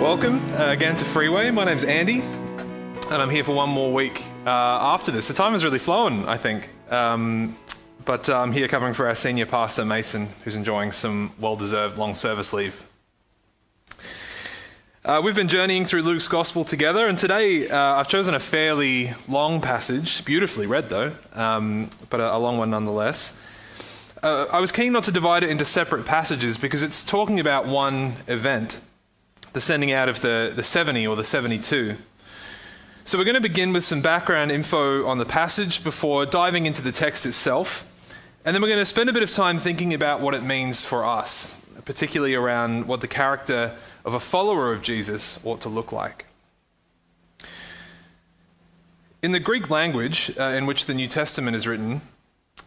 Welcome uh, again to Freeway. My name's Andy, and I'm here for one more week uh, after this. The time has really flown, I think. Um, but uh, I'm here covering for our senior pastor, Mason, who's enjoying some well deserved long service leave. Uh, we've been journeying through Luke's gospel together, and today uh, I've chosen a fairly long passage, beautifully read though, um, but a, a, long one nonetheless. Uh, I was keen not to divide it into separate passages because it's talking about one event the sending out of the, the 70 or the 72. So we're going to begin with some background info on the passage before diving into the text itself. And then we're going to spend a bit of time thinking about what it means for us, particularly around what the character of a follower of Jesus ought to look like. In the Greek language uh, in which the New Testament is written,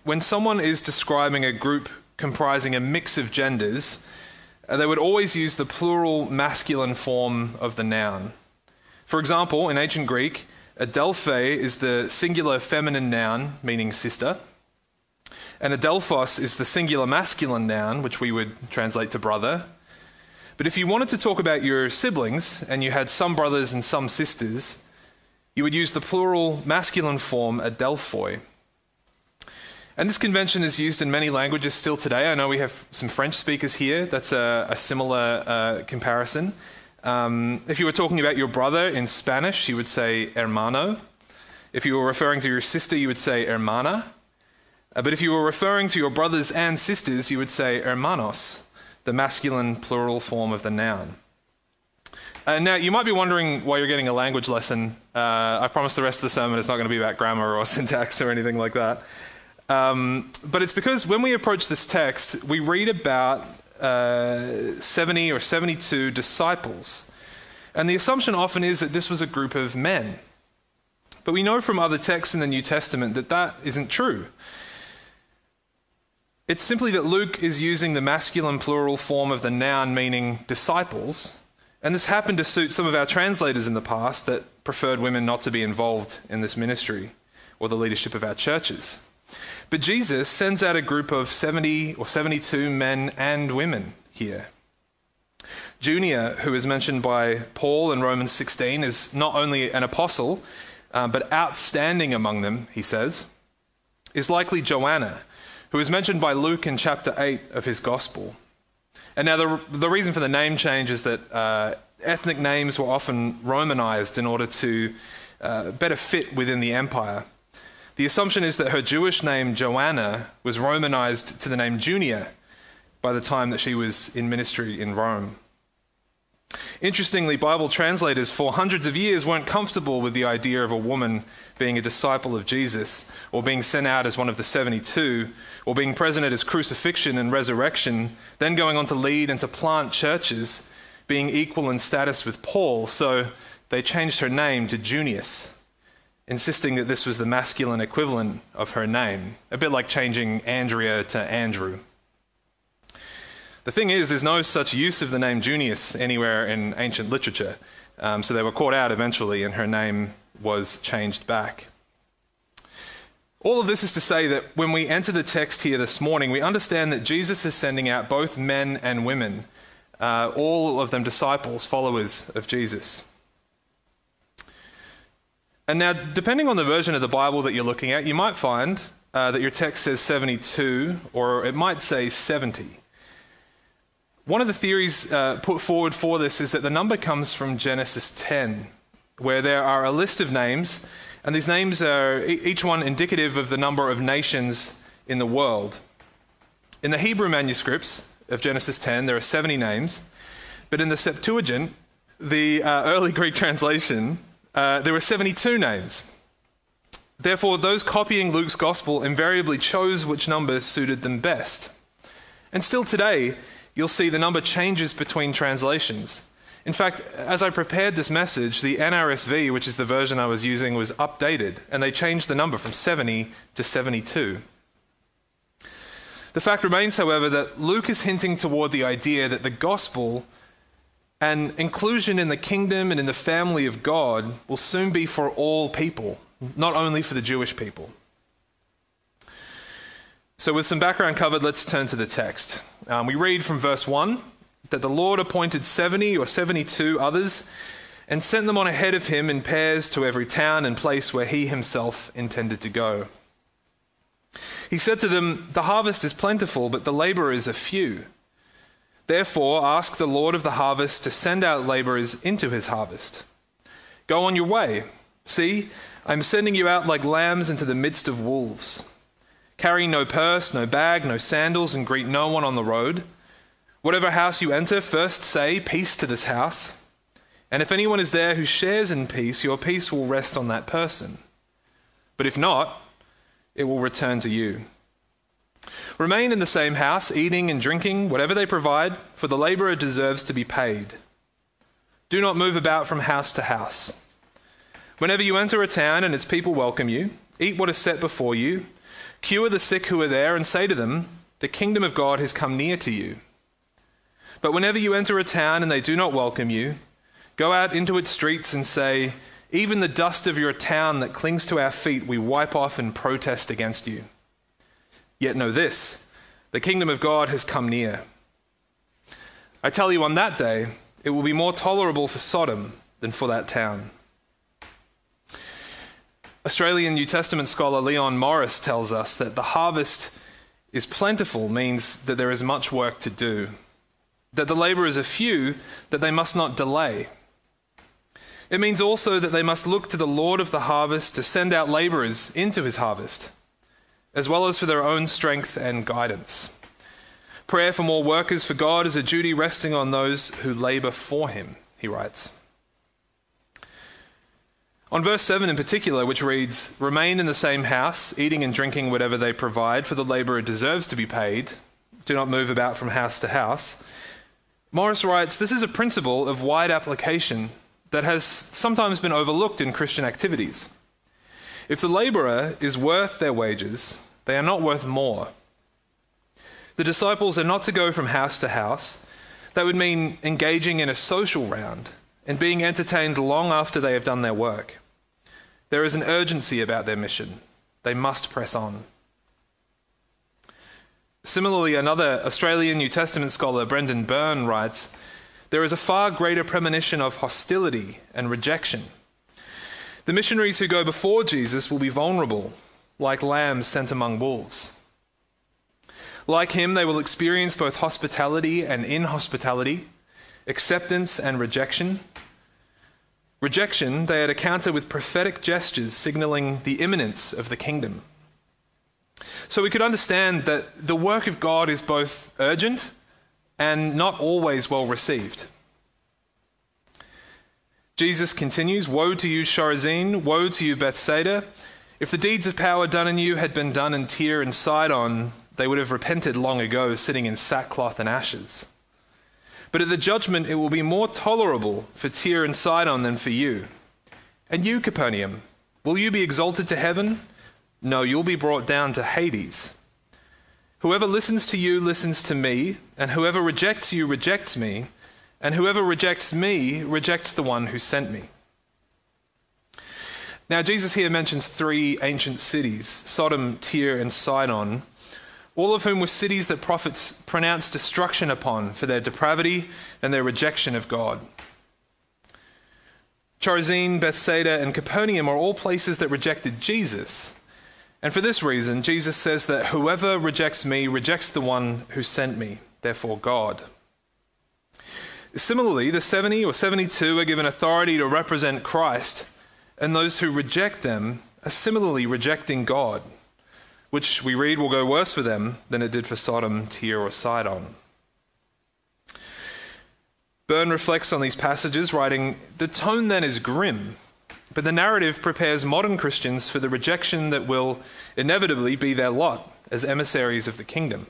when someone is describing a group comprising a mix of genders, Uh, they would always use the plural masculine form of the noun. For example, in ancient Greek, adelphe is the singular feminine noun meaning sister, and adelphos is the singular masculine noun, which we would translate to brother. But if you wanted to talk about your siblings and you had some brothers and some sisters, you would use the plural masculine form adelphoi. And this convention is used in many languages still today. I know we have some French speakers here. That's a, a similar uh, comparison. Um, if you were talking about your brother in Spanish, you would say hermano. If you were referring to your sister, you would say hermana. Uh, but if you were referring to your brothers and sisters, you would say hermanos, the masculine plural form of the noun. Uh, now, you might be wondering why you're getting a language lesson. Uh, I promise the rest of the sermon is not going to be about grammar or syntax or anything like that. Um, but it's because when we approach this text, we read about uh, 70 or 72 disciples. And the assumption often is that this was a group of men. But we know from other texts in the New Testament that that isn't true. It's simply that Luke is using the masculine plural form of the noun meaning disciples. And this happened to suit some of our translators in the past that preferred women not to be involved in this ministry or the leadership of our churches. But Jesus sends out a group of 70 or 72 men and women here. Junia, who is mentioned by Paul in Romans 16, is not only an apostle, uh, but outstanding among them, he says, is likely Joanna, who is mentioned by Luke in chapter 8 of his gospel. And now, the, the reason for the name change is that uh, ethnic names were often Romanized in order to uh, better fit within the empire. The assumption is that her Jewish name, Joanna, was Romanized to the name Junia by the time that she was in ministry in Rome. Interestingly, Bible translators for hundreds of years weren't comfortable with the idea of a woman being a disciple of Jesus, or being sent out as one of the 72, or being present at his crucifixion and resurrection, then going on to lead and to plant churches, being equal in status with Paul. So they changed her name to Junius insisting that this was the masculine equivalent of her name, a bit like changing Andrea to Andrew. The thing is, there's no such use of the name Junius anywhere in ancient literature, um, so they were caught out eventually, and her name was changed back. All of this is to say that when we enter the text here this morning, we understand that Jesus is sending out both men and women, uh, all of them disciples, followers of Jesus. And now, depending on the version of the Bible that you're looking at, you might find uh, that your text says 72, or it might say 70. One of the theories uh, put forward for this is that the number comes from Genesis 10, where there are a list of names, and these names are each one indicative of the number of nations in the world. In the Hebrew manuscripts of Genesis 10, there are 70 names, but in the Septuagint, the uh, early Greek translation, uh, there were 72 names. Therefore, those copying Luke's gospel invariably chose which number suited them best. And still today, you'll see the number changes between translations. In fact, as I prepared this message, the NRSV, which is the version I was using, was updated, and they changed the number from 70 to 72. The fact remains, however, that Luke is hinting toward the idea that the gospel and inclusion in the kingdom and in the family of God will soon be for all people, not only for the Jewish people. So, with some background covered, let's turn to the text. Um, we read from verse 1 that the Lord appointed 70 or 72 others and sent them on ahead of him in pairs to every town and place where he himself intended to go. He said to them, The harvest is plentiful, but the laborers are few. Therefore, ask the Lord of the harvest to send out laborers into his harvest. Go on your way. See, I'm sending you out like lambs into the midst of wolves. Carry no purse, no bag, no sandals, and greet no one on the road. Whatever house you enter, first say, Peace to this house. And if anyone is there who shares in peace, your peace will rest on that person. But if not, it will return to you. Remain in the same house, eating and drinking, whatever they provide, for the laborer deserves to be paid. Do not move about from house to house. Whenever you enter a town and its people welcome you, eat what is set before you, cure the sick who are there, and say to them, The kingdom of God has come near to you. But whenever you enter a town and they do not welcome you, go out into its streets and say, Even the dust of your town that clings to our feet we wipe off and protest against you. Yet know this the kingdom of God has come near. I tell you, on that day, it will be more tolerable for Sodom than for that town. Australian New Testament scholar Leon Morris tells us that the harvest is plentiful means that there is much work to do that the labourers are few, that they must not delay. It means also that they must look to the Lord of the harvest to send out labourers into his harvest, as well as for their own strength and guidance. Prayer for more workers for God is a duty resting on those who labour for him, he writes. On verse 7 in particular, which reads, Remain in the same house, eating and drinking whatever they provide, for the labourer deserves to be paid. Do not move about from house to house. Morris writes This is a principle of wide application that has sometimes been overlooked in Christian activities. If the laborer is worth their wages, they are not worth more. The disciples are not to go from house to house. That would mean engaging in a social round and being entertained long after they have done their work. There is an urgency about their mission. They must press on. Similarly, another Australian New Testament scholar, Brendan Byrne, writes There is a far greater premonition of hostility and rejection. The missionaries who go before Jesus will be vulnerable, like lambs sent among wolves. Like him, they will experience both hospitality and inhospitality, acceptance and rejection. Rejection, they had to counter with prophetic gestures signaling the imminence of the kingdom. So we could understand that the work of God is both urgent and not always well received. Jesus continues Woe to you, Chorazin! Woe to you, Bethsaida! If the deeds of power done in you had been done in Tyre and Sidon, they would have repented long ago, sitting in sackcloth and ashes. But at the judgment, it will be more tolerable for Tyre and Sidon than for you. And you, Capernaum, will you be exalted to heaven? No, you'll be brought down to Hades. Whoever listens to you listens to me, and whoever rejects you rejects me, and whoever rejects me rejects the one who sent me. Now, Jesus here mentions three ancient cities Sodom, Tyre, and Sidon, all of whom were cities that prophets pronounced destruction upon for their depravity and their rejection of God. Chorazin, Bethsaida, and Capernaum are all places that rejected Jesus and for this reason, Jesus says that whoever rejects me rejects the one who sent me, therefore God. Similarly, the 70 or 72 are given authority to represent Christ, and those who reject them are similarly rejecting God, which we read will go worse for them than it did for Sodom, Tyre, or Sidon. Byrne reflects on these passages, writing, The tone then is grim but the narrative prepares modern Christians for the rejection that will inevitably be their lot as emissaries of the kingdom.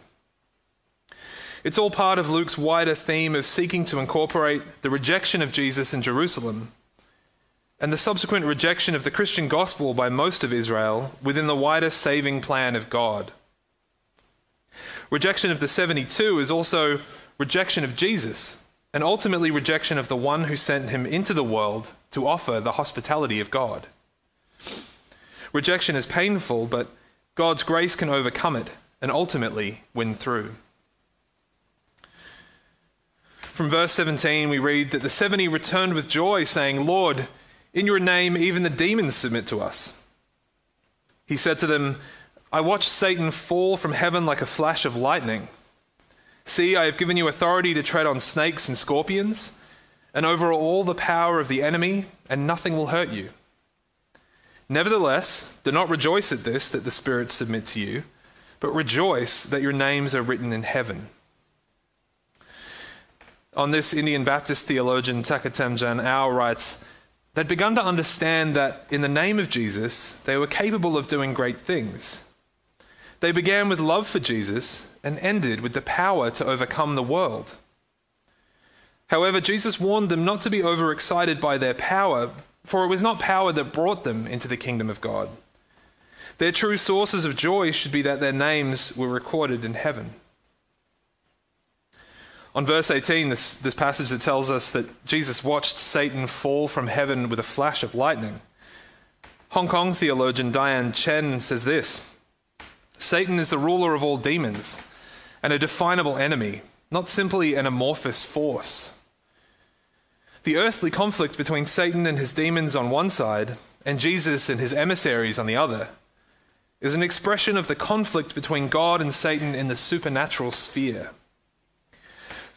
It's all part of Luke's wider theme of seeking to incorporate the rejection of Jesus in Jerusalem and the subsequent rejection of the Christian gospel by most of Israel within the wider saving plan of God. Rejection of the 72 is also rejection of Jesus and ultimately rejection of the one who sent him into the world to offer the hospitality of God. Rejection is painful, but God's grace can overcome it and ultimately win through. From verse 17, we read that the 70 returned with joy, saying, Lord, in your name even the demons submit to us. He said to them, I watched Satan fall from heaven like a flash of lightning. See, I have given you authority to tread on snakes and scorpions, and over all the power of the enemy, and nothing will hurt you. Nevertheless, do not rejoice at this that the spirits submit to you, but rejoice that your names are written in heaven. On this, Indian Baptist theologian Takatemjen Ao writes, They'd begun to understand that in the name of Jesus, they were capable of doing great things. They began with love for Jesus and ended with the power to overcome the world. However, Jesus warned them not to be overexcited by their power, for it was not power that brought them into the kingdom of God. Their true sources of joy should be that their names were recorded in heaven. On verse 18, this, this passage that tells us that Jesus watched Satan fall from heaven with a flash of lightning. Hong Kong theologian Diane Chen says this Satan is the ruler of all demons and a definable enemy, not simply an amorphous force. The earthly conflict between Satan and his demons on one side and Jesus and his emissaries on the other is an expression of the conflict between God and Satan in the supernatural sphere.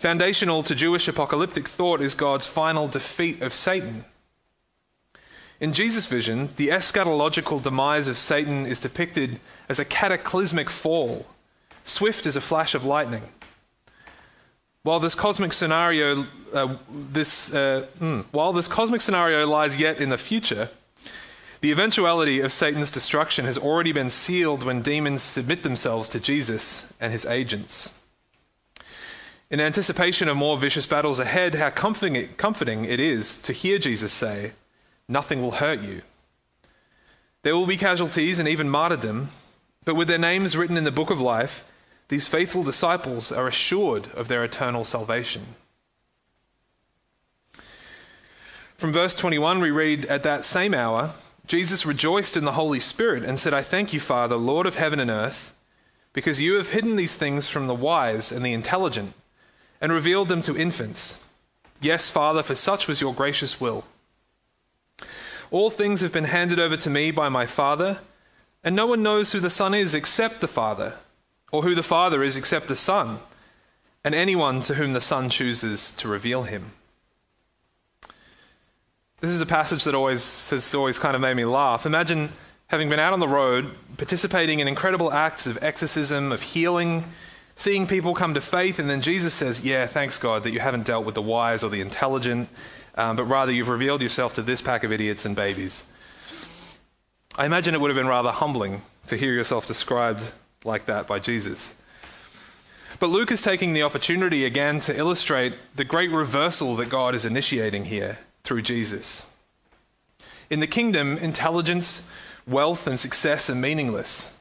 Foundational to Jewish apocalyptic thought is God's final defeat of Satan. In Jesus' vision, the eschatological demise of Satan is depicted as a cataclysmic fall, swift as a flash of lightning. While this cosmic scenario, uh, this, uh, mm, while this cosmic scenario lies yet in the future, the eventuality of Satan's destruction has already been sealed when demons submit themselves to Jesus and his agents. In anticipation of more vicious battles ahead, how comforting it, comforting it is to hear Jesus say, Nothing will hurt you. There will be casualties and even martyrdom, but with their names written in the book of life, these faithful disciples are assured of their eternal salvation. From verse 21, we read, At that same hour, Jesus rejoiced in the Holy Spirit and said, I thank you, Father, Lord of heaven and earth, because you have hidden these things from the wise and the intelligent and revealed them to infants. Yes, Father, for such was your gracious will. All things have been handed over to me by my Father, and no one knows who the Son is except the Father, or who the Father is except the Son, and anyone to whom the Son chooses to reveal him. This is a passage that always has always kind of made me laugh. Imagine having been out on the road, participating in incredible acts of exorcism, of healing, seeing people come to faith, and then Jesus says, Yeah, thanks God that you haven't dealt with the wise or the intelligent, um, but rather you've revealed yourself to this pack of idiots and babies. I imagine it would have been rather humbling to hear yourself described like that by Jesus. But Luke is taking the opportunity again to illustrate the great reversal that God is initiating here through Jesus. In the kingdom, intelligence, wealth, and success are meaningless.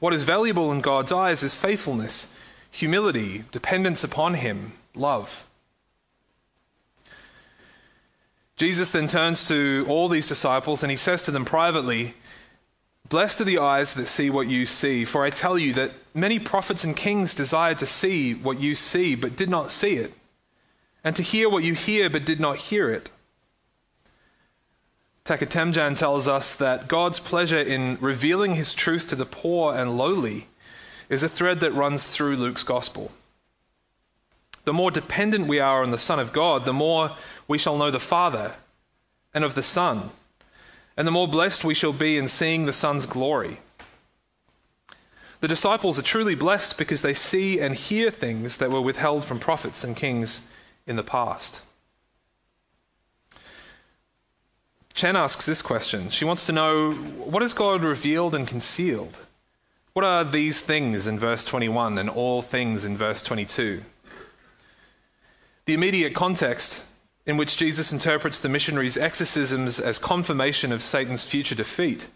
What is valuable in God's eyes is faithfulness, humility, dependence upon Him, love. Jesus then turns to all these disciples and he says to them privately, Blessed are the eyes that see what you see, for I tell you that many prophets and kings desired to see what you see, but did not see it and to hear what you hear but did not hear it. Takatemjen tells us that God's pleasure in revealing his truth to the poor and lowly is a thread that runs through Luke's gospel. The more dependent we are on the Son of God, the more we shall know the Father and of the Son, and the more blessed we shall be in seeing the Son's glory. The disciples are truly blessed because they see and hear things that were withheld from prophets and kings in the past. Chen asks this question. She wants to know what has God revealed and concealed? What are these things in verse 21 and all things in verse 22? The immediate context in which Jesus interprets the missionaries' exorcisms as confirmation of Satan's future defeat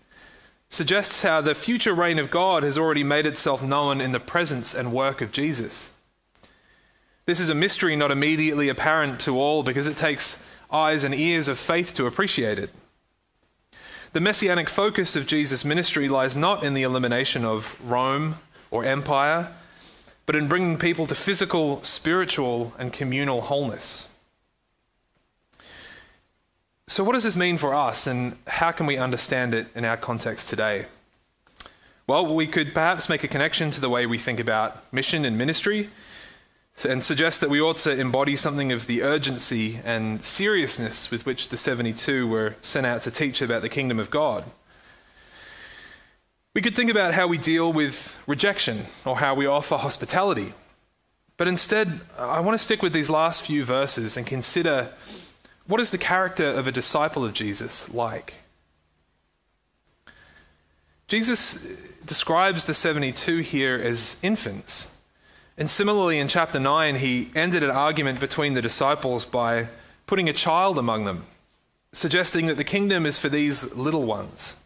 suggests how the future reign of God has already made itself known in the presence and work of Jesus. This is a mystery not immediately apparent to all because it takes eyes and ears of faith to appreciate it. The messianic focus of Jesus' ministry lies not in the elimination of Rome or empire, but in bringing people to physical, spiritual, and communal wholeness. So, what does this mean for us, and how can we understand it in our context today? Well, we could perhaps make a connection to the way we think about mission and ministry and suggest that we ought to embody something of the urgency and seriousness with which the 72 were sent out to teach about the kingdom of God. We could think about how we deal with rejection or how we offer hospitality. But instead, I want to stick with these last few verses and consider what is the character of a disciple of Jesus like? Jesus describes the 72 here as infants. And similarly, in chapter 9, he ended an argument between the disciples by putting a child among them, suggesting that the kingdom is for these little ones.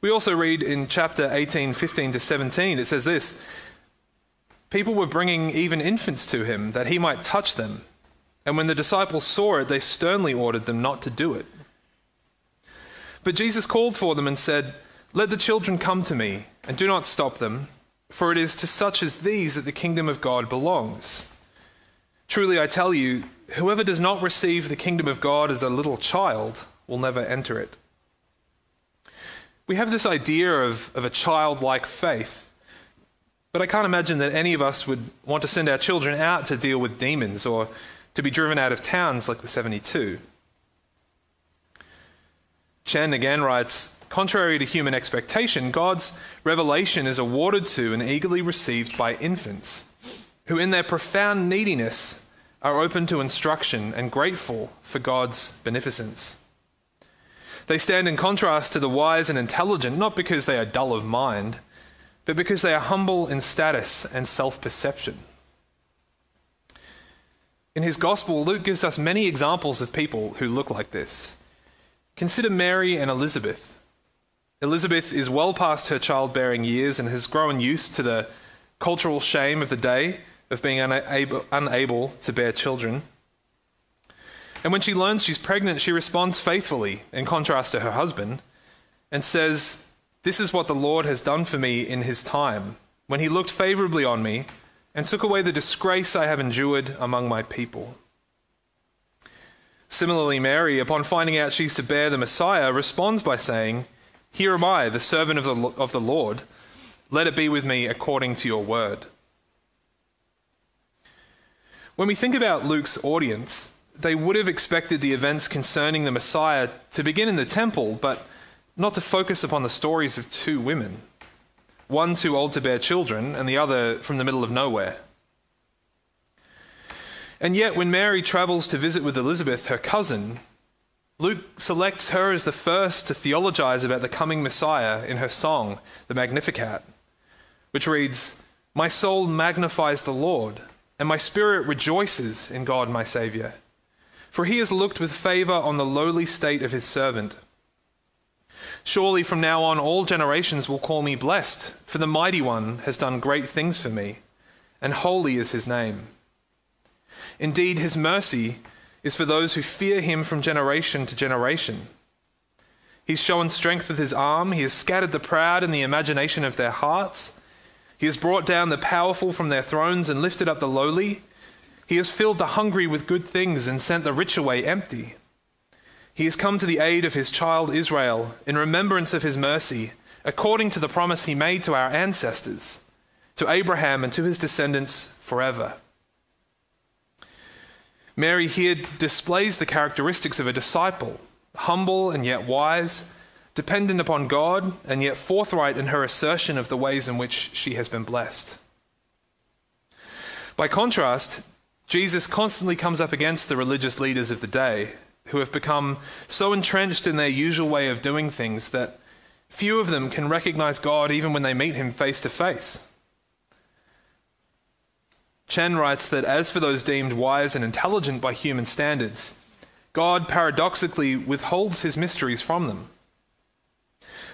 We also read in chapter 18, 15 to 17, it says this People were bringing even infants to him that he might touch them. And when the disciples saw it, they sternly ordered them not to do it. But Jesus called for them and said, Let the children come to me, and do not stop them, for it is to such as these that the kingdom of God belongs. Truly I tell you, whoever does not receive the kingdom of God as a little child will never enter it. We have this idea of, of a childlike faith, but I can't imagine that any of us would want to send our children out to deal with demons or to be driven out of towns like the 72. Chen again writes Contrary to human expectation, God's revelation is awarded to and eagerly received by infants, who in their profound neediness are open to instruction and grateful for God's beneficence. They stand in contrast to the wise and intelligent, not because they are dull of mind, but because they are humble in status and self perception. In his gospel, Luke gives us many examples of people who look like this. Consider Mary and Elizabeth. Elizabeth is well past her childbearing years and has grown used to the cultural shame of the day of being unable, unable to bear children. And when she learns she's pregnant, she responds faithfully, in contrast to her husband, and says, This is what the Lord has done for me in his time, when he looked favorably on me and took away the disgrace I have endured among my people. Similarly, Mary, upon finding out she's to bear the Messiah, responds by saying, Here am I, the servant of the, of the Lord. Let it be with me according to your word. When we think about Luke's audience, they would have expected the events concerning the Messiah to begin in the temple, but not to focus upon the stories of two women one too old to bear children, and the other from the middle of nowhere. And yet, when Mary travels to visit with Elizabeth, her cousin, Luke selects her as the first to theologize about the coming Messiah in her song, the Magnificat, which reads, My soul magnifies the Lord, and my spirit rejoices in God my Saviour. For he has looked with favour on the lowly state of his servant. Surely from now on all generations will call me blessed, for the mighty one has done great things for me, and holy is his name. Indeed, his mercy is for those who fear him from generation to generation. He's shown strength with his arm, he has scattered the proud in the imagination of their hearts. He has brought down the powerful from their thrones and lifted up the lowly. He has filled the hungry with good things and sent the rich away empty. He has come to the aid of his child Israel in remembrance of his mercy, according to the promise he made to our ancestors, to Abraham and to his descendants forever. Mary here displays the characteristics of a disciple, humble and yet wise, dependent upon God and yet forthright in her assertion of the ways in which she has been blessed. By contrast, Jesus constantly comes up against the religious leaders of the day who have become so entrenched in their usual way of doing things that few of them can recognize God even when they meet him face to face. Chen writes that as for those deemed wise and intelligent by human standards, God paradoxically withholds his mysteries from them.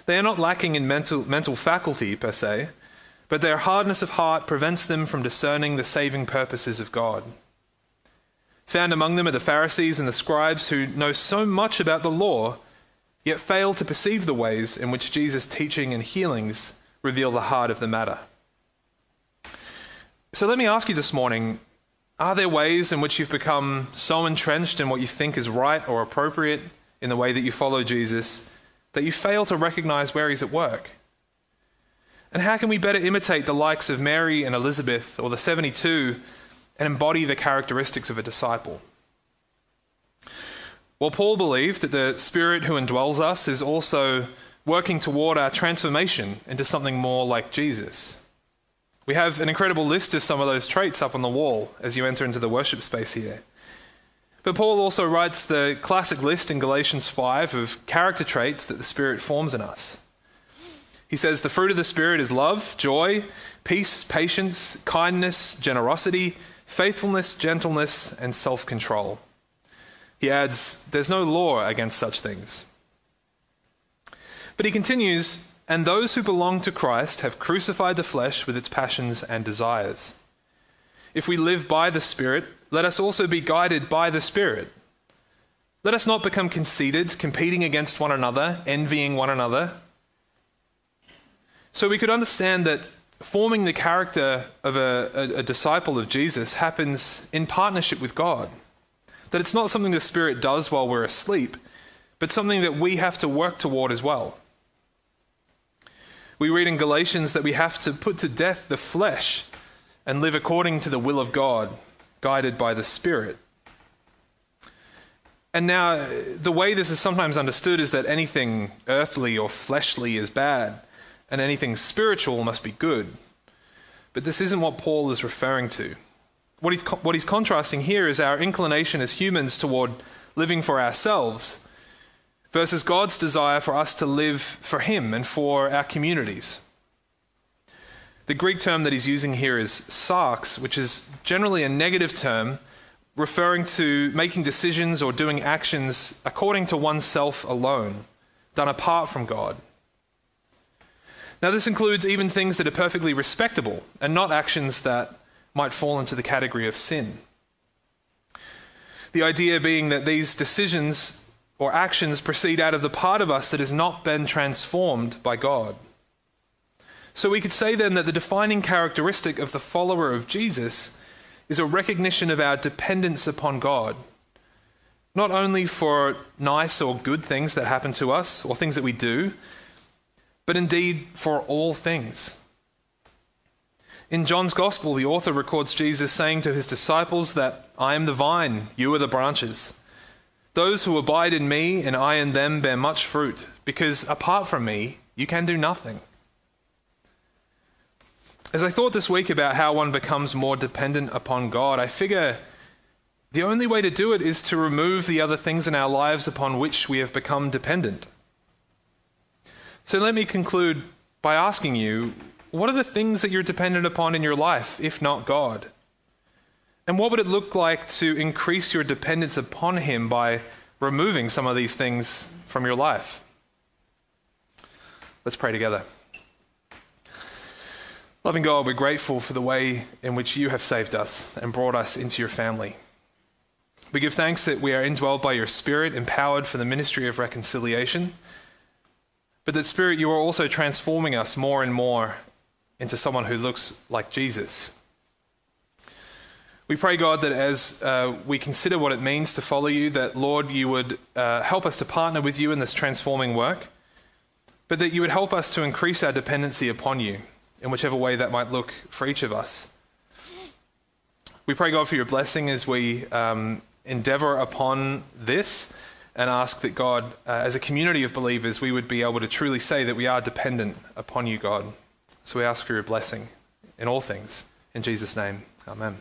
They are not lacking in mental, mental faculty per se, but their hardness of heart prevents them from discerning the saving purposes of God. Found among them are the Pharisees and the scribes who know so much about the law, yet fail to perceive the ways in which Jesus' teaching and healings reveal the heart of the matter. So let me ask you this morning are there ways in which you've become so entrenched in what you think is right or appropriate in the way that you follow Jesus that you fail to recognize where he's at work? And how can we better imitate the likes of Mary and Elizabeth or the 72 and embody the characteristics of a disciple? Well, Paul believed that the Spirit who indwells us is also working toward our transformation into something more like Jesus. We have an incredible list of some of those traits up on the wall as you enter into the worship space here. But Paul also writes the classic list in Galatians 5 of character traits that the Spirit forms in us. He says the fruit of the Spirit is love, joy, peace, patience, kindness, generosity, faithfulness, gentleness, and self control. He adds, There's no law against such things. But he continues, and those who belong to Christ have crucified the flesh with its passions and desires. If we live by the Spirit, let us also be guided by the Spirit. Let us not become conceited, competing against one another, envying one another. So we could understand that forming the character of a, a, a, disciple of Jesus happens in partnership with God. That it's not something the Spirit does while we're asleep, but something that we have to work toward as well. We read in Galatians that we have to put to death the flesh and live according to the will of God, guided by the Spirit. And now, the way this is sometimes understood is that anything earthly or fleshly is bad, and anything spiritual must be good. But this isn't what Paul is referring to. What, he, what he's contrasting here is our inclination as humans toward living for ourselves versus God's desire for us to live for Him and for our communities. The Greek term that he's using here is sarx, which is generally a negative term referring to making decisions or doing actions according to oneself alone, done apart from God. Now, this includes even things that are perfectly respectable and not actions that might fall into the category of sin. The idea being that these decisions or actions proceed out of the part of us that has not been transformed by God. So we could say then that the defining characteristic of the follower of Jesus is a recognition of our dependence upon God. Not only for nice or good things that happen to us or things that we do, but indeed for all things. In John's Gospel, the author records Jesus saying to his disciples that I am the vine, you are the branches. Those who abide in me and I in them bear much fruit, because apart from me, you can do nothing. As I thought this week about how one becomes more dependent upon God, I figure the only way to do it is to remove the other things in our lives upon which we have become dependent. So let me conclude by asking you what are the things that you're dependent upon in your life, if not God? And what would it look like to increase your dependence upon Him by removing some of these things from your life? Let's pray together. Loving God, we're grateful for the way in which you have saved us and brought us into your family. We give thanks that we are indwelled by your Spirit, empowered for the ministry of reconciliation, but that, Spirit, you are also transforming us more and more into someone who looks like Jesus. We pray, God, that as uh, we consider what it means to follow you, that, Lord, you would uh, help us to partner with you in this transforming work, but that you would help us to increase our dependency upon you in whichever way that might look for each of us. We pray, God, for your blessing as we um, endeavor upon this and ask that, God, uh, as a community of believers, we would be able to truly say that we are dependent upon you, God. So we ask for your blessing in all things. In Jesus' name, amen.